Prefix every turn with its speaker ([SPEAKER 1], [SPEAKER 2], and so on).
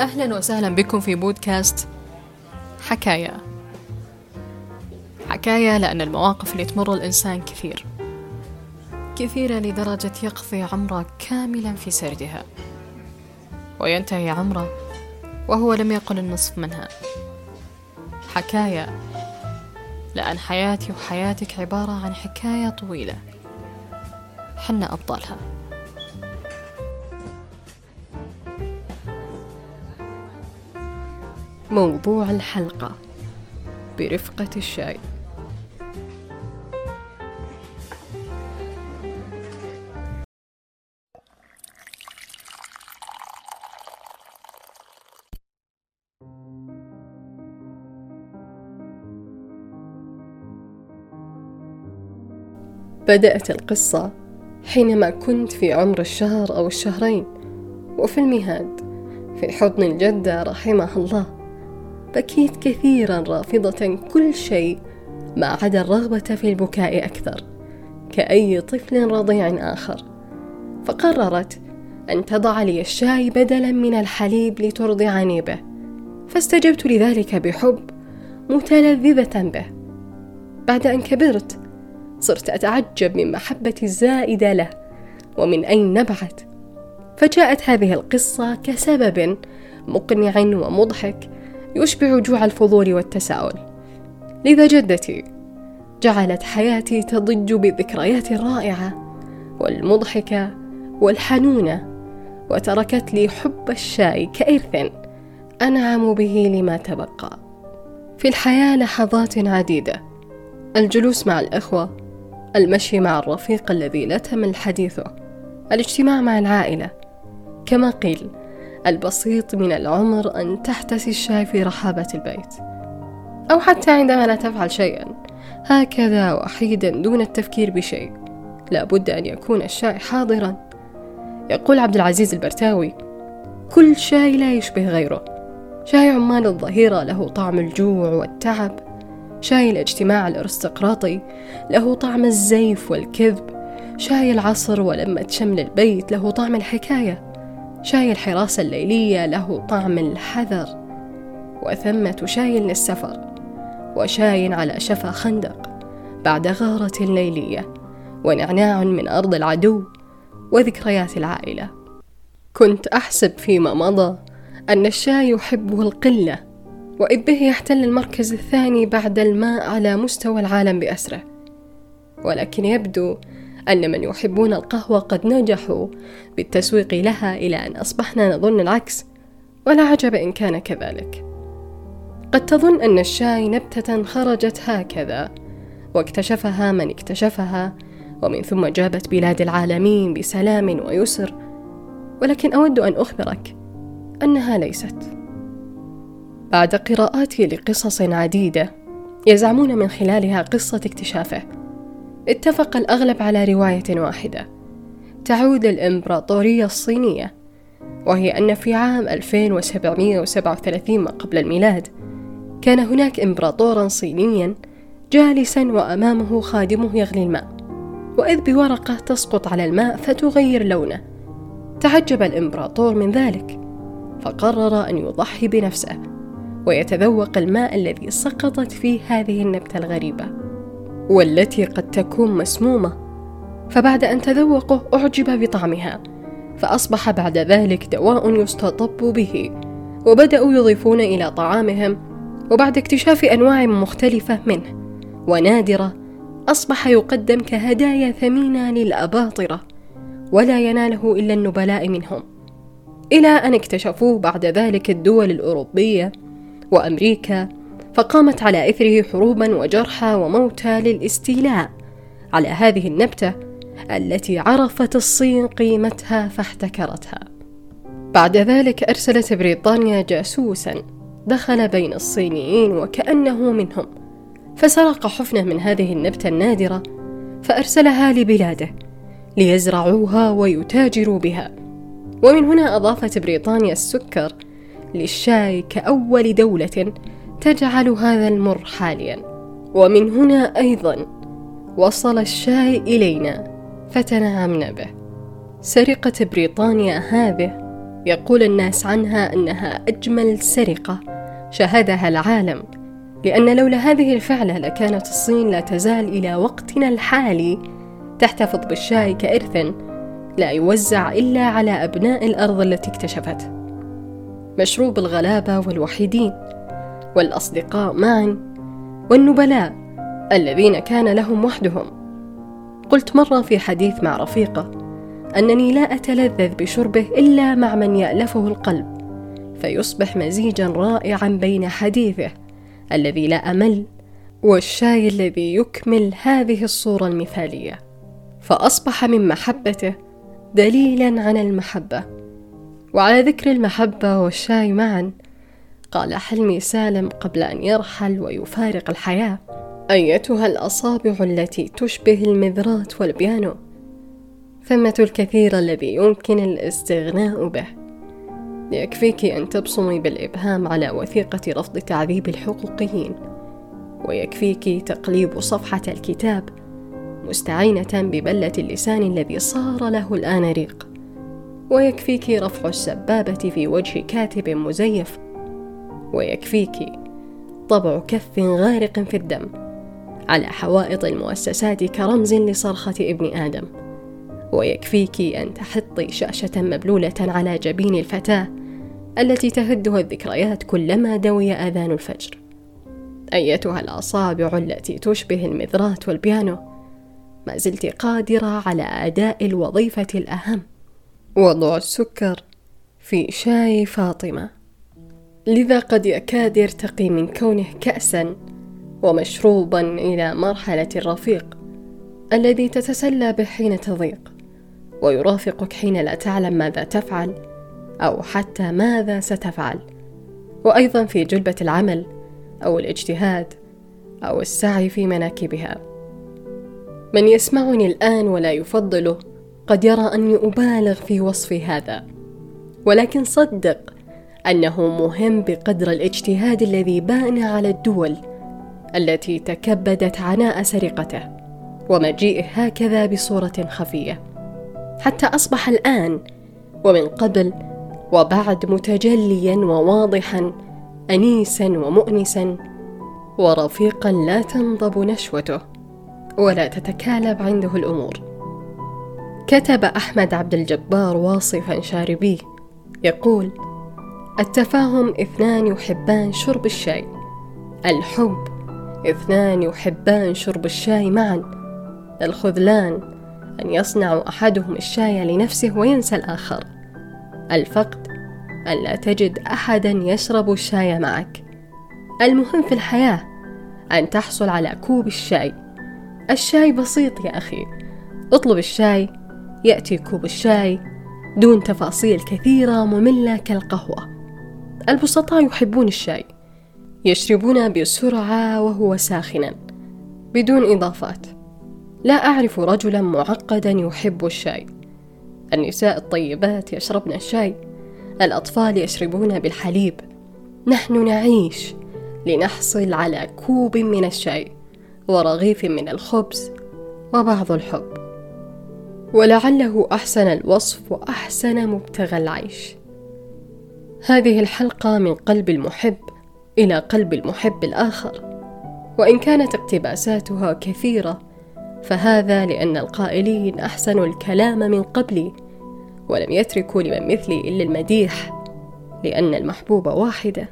[SPEAKER 1] أهلا وسهلا بكم في بودكاست حكاية حكاية لأن المواقف اللي تمر الإنسان كثير. كثيرة لدرجة يقضي عمره كاملا في سردها وينتهي عمره وهو لم يقل النصف منها. حكاية لأن حياتي وحياتك عبارة عن حكاية طويلة. حنا أبطالها. موضوع الحلقة. برفقة الشاي. بدأت القصة حينما كنت في عمر الشهر أو الشهرين وفي المهاد في حضن الجدة رحمها الله. بكيت كثيرا رافضة كل شيء ما عدا الرغبة في البكاء أكثر كأي طفل رضيع آخر. فقررت أن تضع لي الشاي بدلا من الحليب لترضعني به فاستجبت لذلك بحب متلذذة به. بعد أن كبرت صرت أتعجب من محبتي الزائدة له ومن أين نبعت فجاءت هذه القصة كسبب مقنع ومضحك يشبع جوع الفضول والتساؤل. لذا جدتي جعلت حياتي تضج بالذكريات الرائعة والمضحكة والحنونة وتركت لي حب الشاي كإرث أنعم به لما تبقى. في الحياة لحظات عديدة الجلوس مع الإخوة المشي مع الرفيق الذي لا تمل حديثه الاجتماع مع العائلة. كما قيل البسيط من العمر أن تحتسي الشاي في رحابة البيت. أو حتى عندما لا تفعل شيئا. هكذا وحيدا دون التفكير بشيء. لا بد أن يكون الشاي حاضرا. يقول عبد العزيز البرتاوي كل شاي لا يشبه غيره. شاي عمان الظهيرة له طعم الجوع والتعب. شاي الاجتماع الأرستقراطي له طعم الزيف والكذب. شاي العصر ولمة شمل البيت له طعم الحكاية. شاي الحراسة الليلية له طعم الحذر وثمة شاي للسفر وشاي على شفا خندق بعد غارة ليلية ونعناع من أرض العدو وذكريات العائلة. كنت أحسب فيما مضى أن الشاي يحبه القلة وإذ به يحتل المركز الثاني بعد الماء على مستوى العالم بأسره. ولكن يبدو أن من يحبون القهوة قد نجحوا بالتسويق لها إلى أن أصبحنا نظن العكس ولا عجب إن كان كذلك. قد تظن أن الشاي نبتة خرجت هكذا واكتشفها من اكتشفها ومن ثم جابت بلاد العالمين بسلام ويسر. ولكن أود أن أخبرك أنها ليست. بعد قراءاتي لقصص عديدة يزعمون من خلالها قصة اكتشافه. اتفق الأغلب على رواية واحدة. تعود للإمبراطورية الصينية وهي أن في عام 2737 ما قبل الميلاد كان هناك إمبراطورا صينيا جالسا وأمامه خادمه يغلي الماء وإذ بورقة تسقط على الماء فتغير لونه. تعجب الإمبراطور من ذلك فقرر أن يضحي بنفسه ويتذوق الماء الذي سقطت فيه هذه النبتة الغريبة. والتي قد تكون مسمومة. فبعد أن تذوقوا أعجب بطعمها. فأصبح بعد ذلك دواء يستطب به. وبدأوا يضيفون إلى طعامهم. وبعد اكتشاف أنواع مختلفة منه. ونادرة أصبح يقدم كهدايا ثمينة للأباطرة. ولا يناله إلا النبلاء منهم. إلى أن اكتشفوه بعد ذلك الدول الأوروبية. وأمريكا. فقامت على إثره حروبا وجرحى وموتى للاستيلاء. على هذه النبتة التي عرفت الصين قيمتها فاحتكرتها. بعد ذلك أرسلت بريطانيا جاسوسا. دخل بين الصينيين وكأنه منهم. فسرق حفنة من هذه النبتة النادرة فأرسلها لبلاده ليزرعوها ويتاجروا بها. ومن هنا أضافت بريطانيا السكر للشاي كأول دولة تجعل هذا المر حاليا. ومن هنا أيضا وصل الشاي إلينا فتنعمنا به. سرقة بريطانيا هذه يقول الناس عنها أنها أجمل سرقة شاهدها العالم لأن لولا هذه الفعلة لكانت الصين لا تزال إلى وقتنا الحالي تحتفظ بالشاي كإرث لا يوزع إلا على أبناء الأرض التي اكتشفته. مشروب الغلابة والوحيدين. والأصدقاء معا والنبلاء الذين كان لهم وحدهم. قلت مرة في حديث مع رفيقة أنني لا أتلذذ بشربه إلا مع من يألفه القلب فيصبح مزيجا رائعا بين حديثه الذي لا أمل والشاي الذي يكمل هذه الصورة المثالية. فأصبح من محبته دليلا عن المحبة وعلى ذكر المحبة والشاي معا قال حلمي سالم قبل أن يرحل ويفارق الحياة. أيتها الأصابع التي تشبه المذرات والبيانو؟ ثمة الكثير الذي يمكن الاستغناء به. يكفيك أن تبصمي بالإبهام على وثيقة رفض تعذيب الحقوقيين. ويكفيك تقليب صفحة الكتاب مستعينة ببلة اللسان الذي صار له الآن ريق. ويكفيك رفع السبابة في وجه كاتب مزيف ويكفيك. طبع كف غارق في الدم على حوائط المؤسسات كرمز لصرخة ابن آدم. ويكفيك أن تحطي شاشة مبلولة على جبين الفتاة التي تهدها الذكريات كلما دوي آذان الفجر. أيتها الأصابع التي تشبه المذرات والبيانو. ما زلت قادرة على أداء الوظيفة الأهم. وضع السكر في شاي فاطمة. لذا قد يكاد يرتقي من كونه كأسا ومشروبا إلى مرحلة الرفيق الذي تتسلى به حين تضيق ويرافقك حين لا تعلم ماذا تفعل أو حتى ماذا ستفعل. وأيضا في جلبة العمل أو الاجتهاد أو السعي في مناكبها. من يسمعني الآن ولا يفضله قد يرى أني أبالغ في وصف هذا ولكن صدق أنه مهم بقدر الاجتهاد الذي بان على الدول التي تكبدت عناء سرقته ومجيئه هكذا بصورة خفية. حتى أصبح الآن ومن قبل وبعد متجليا وواضحا انيسا ومؤنسا ورفيقا لا تنضب نشوته ولا تتكالب عنده الأمور. كتب أحمد عبد الجبار واصفا شاربيه يقول التفاهم اثنان يحبان شرب الشاي. الحب اثنان يحبان شرب الشاي معا. الخذلان أن يصنع أحدهم الشاي لنفسه وينسى الآخر. الفقد أن لا تجد أحدا يشرب الشاي معك. المهم في الحياة أن تحصل على كوب الشاي. الشاي بسيط يا أخي. اطلب الشاي. يأتي كوب الشاي. دون تفاصيل كثيرة مملة كالقهوة. البسطاء يحبون الشاي يشربون بسرعة وهو ساخنا بدون إضافات. لا أعرف رجلا معقدا يحب الشاي. النساء الطيبات يشربن الشاي الأطفال يشربون بالحليب. نحن نعيش لنحصل على كوب من الشاي ورغيف من الخبز وبعض الحب. ولعله أحسن الوصف وأحسن مبتغى العيش. هذه الحلقة من قلب المحب إلى قلب المحب الآخر. وإن كانت اقتباساتها كثيرة فهذا لأن القائلين أحسنوا الكلام من قبلي ولم يتركوا لمن مثلي إلا المديح لأن المحبوب واحدة.